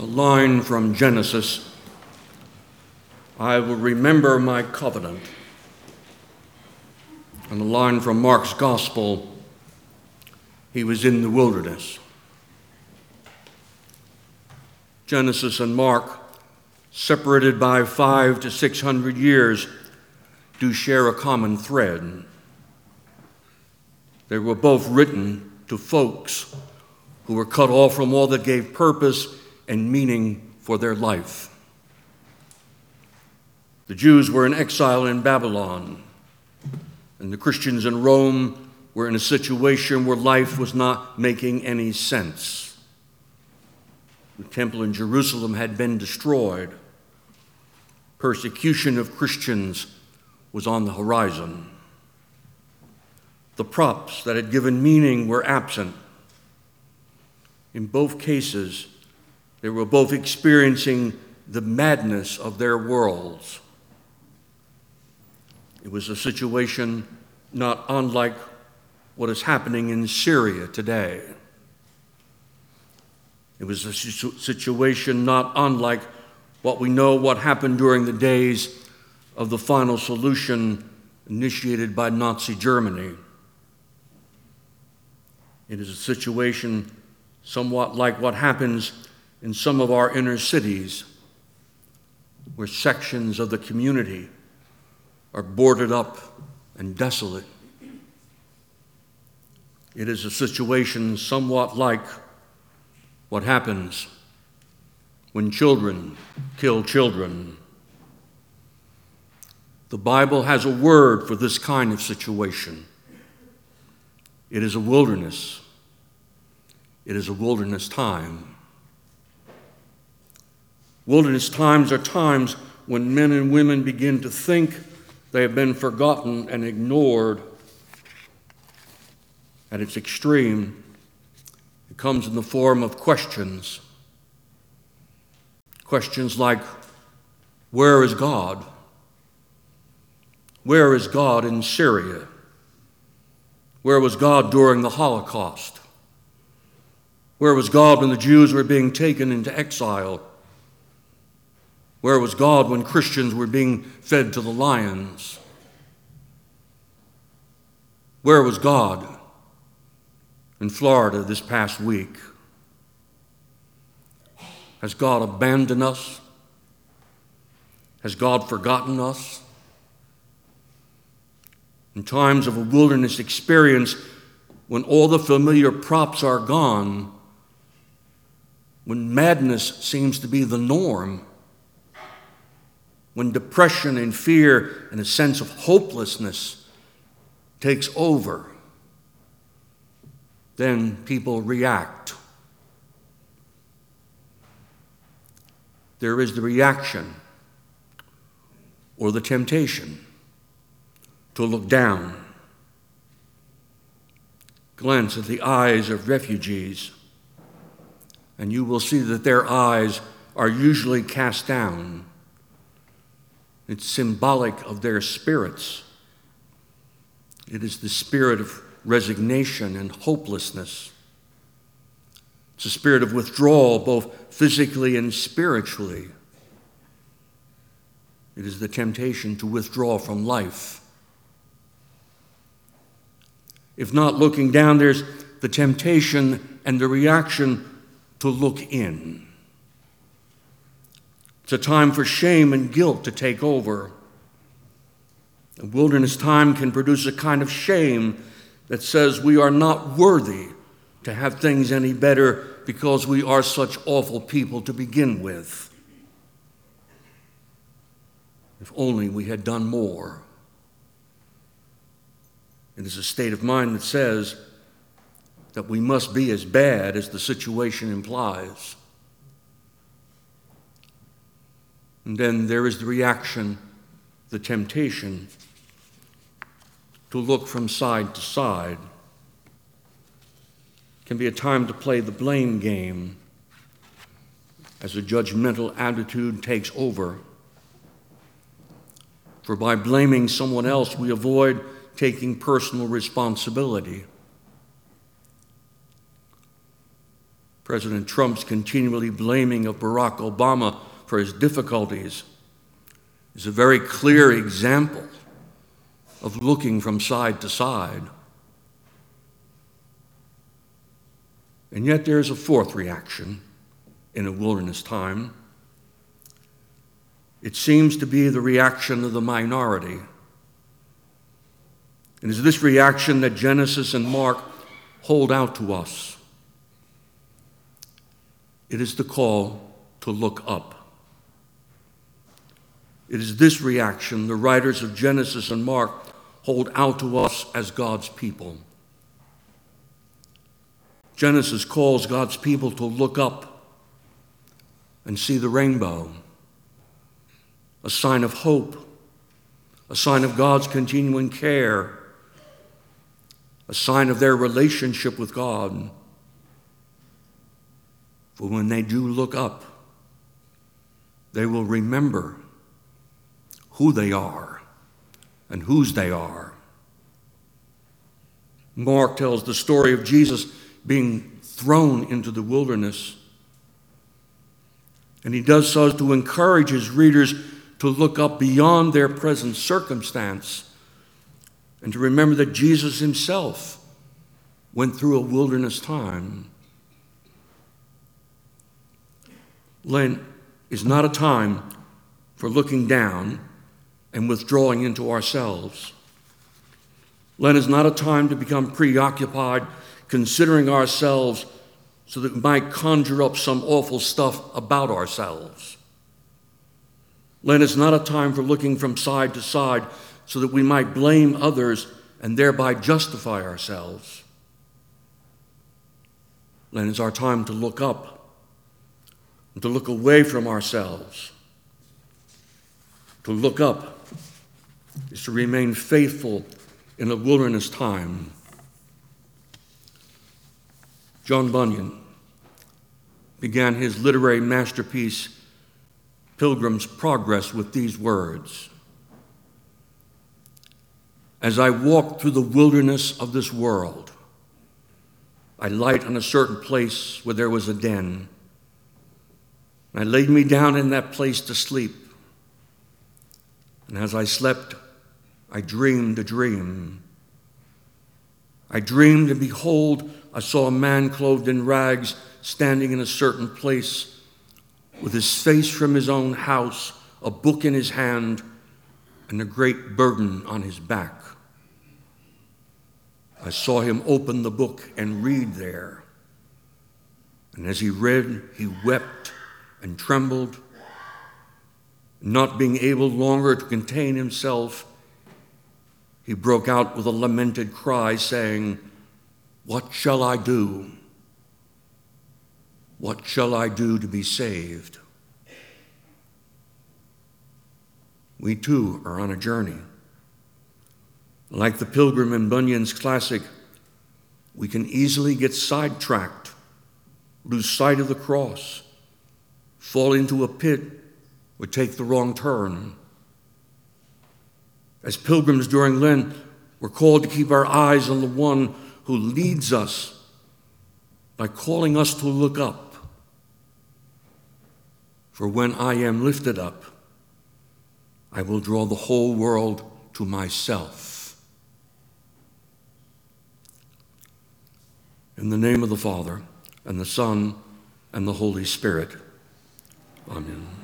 a line from Genesis I will remember my covenant. And a line from Mark's Gospel he was in the wilderness. Genesis and Mark, separated by five to six hundred years, do share a common thread. They were both written to folks who were cut off from all that gave purpose and meaning for their life. The Jews were in exile in Babylon, and the Christians in Rome were in a situation where life was not making any sense. The temple in Jerusalem had been destroyed. Persecution of Christians was on the horizon. The props that had given meaning were absent. In both cases, they were both experiencing the madness of their worlds. It was a situation not unlike what is happening in Syria today. It was a situation not unlike what we know what happened during the days of the final solution initiated by Nazi Germany. It is a situation somewhat like what happens in some of our inner cities, where sections of the community are boarded up and desolate. It is a situation somewhat like what happens when children kill children. The Bible has a word for this kind of situation. It is a wilderness. It is a wilderness time. Wilderness times are times when men and women begin to think they have been forgotten and ignored. At its extreme, it comes in the form of questions. Questions like, Where is God? Where is God in Syria? Where was God during the Holocaust? Where was God when the Jews were being taken into exile? Where was God when Christians were being fed to the lions? Where was God in Florida this past week? Has God abandoned us? Has God forgotten us? In times of a wilderness experience, when all the familiar props are gone, when madness seems to be the norm, when depression and fear and a sense of hopelessness takes over, then people react. There is the reaction or the temptation to look down, glance at the eyes of refugees, and you will see that their eyes are usually cast down. It's symbolic of their spirits. It is the spirit of resignation and hopelessness. It's a spirit of withdrawal, both physically and spiritually. It is the temptation to withdraw from life. If not looking down, there's the temptation and the reaction to look in. It's a time for shame and guilt to take over. A wilderness time can produce a kind of shame that says we are not worthy to have things any better because we are such awful people to begin with. If only we had done more. It is a state of mind that says that we must be as bad as the situation implies. And then there is the reaction, the temptation to look from side to side. It can be a time to play the blame game as a judgmental attitude takes over. For by blaming someone else, we avoid taking personal responsibility. President Trump's continually blaming of Barack Obama for his difficulties is a very clear example of looking from side to side. And yet there's a fourth reaction in a wilderness time. It seems to be the reaction of the minority. And it's this reaction that Genesis and Mark hold out to us. It is the call to look up. It is this reaction the writers of Genesis and Mark hold out to us as God's people. Genesis calls God's people to look up and see the rainbow, a sign of hope, a sign of God's continuing care, a sign of their relationship with God. For when they do look up, they will remember who they are and whose they are. Mark tells the story of Jesus being thrown into the wilderness. And he does so to encourage his readers to look up beyond their present circumstance and to remember that Jesus himself went through a wilderness time. Lent is not a time for looking down and withdrawing into ourselves. Lent is not a time to become preoccupied considering ourselves so that we might conjure up some awful stuff about ourselves. Lent is not a time for looking from side to side so that we might blame others and thereby justify ourselves. Lent is our time to look up and to look away from ourselves. To look up is to remain faithful in a wilderness time. John Bunyan began his literary masterpiece, Pilgrim's Progress, with these words As I walk through the wilderness of this world, I light on a certain place where there was a den. I laid me down in that place to sleep. And as I slept, I dreamed a dream. I dreamed, and behold, I saw a man clothed in rags standing in a certain place with his face from his own house, a book in his hand, and a great burden on his back. I saw him open the book and read there. And as he read, he wept and trembled. Not being able longer to contain himself, he broke out with a lamented cry, saying, what shall I do? What shall I do to be saved? We too are on a journey. Like the pilgrim in Bunyan's classic, we can easily get sidetracked, lose sight of the cross, fall into a pit, or take the wrong turn. As pilgrims during Lent, we're called to keep our eyes on the one who leads us by calling us to look up. For when I am lifted up, I will draw the whole world to myself. In the name of the Father, and the Son, and the Holy Spirit. Amen.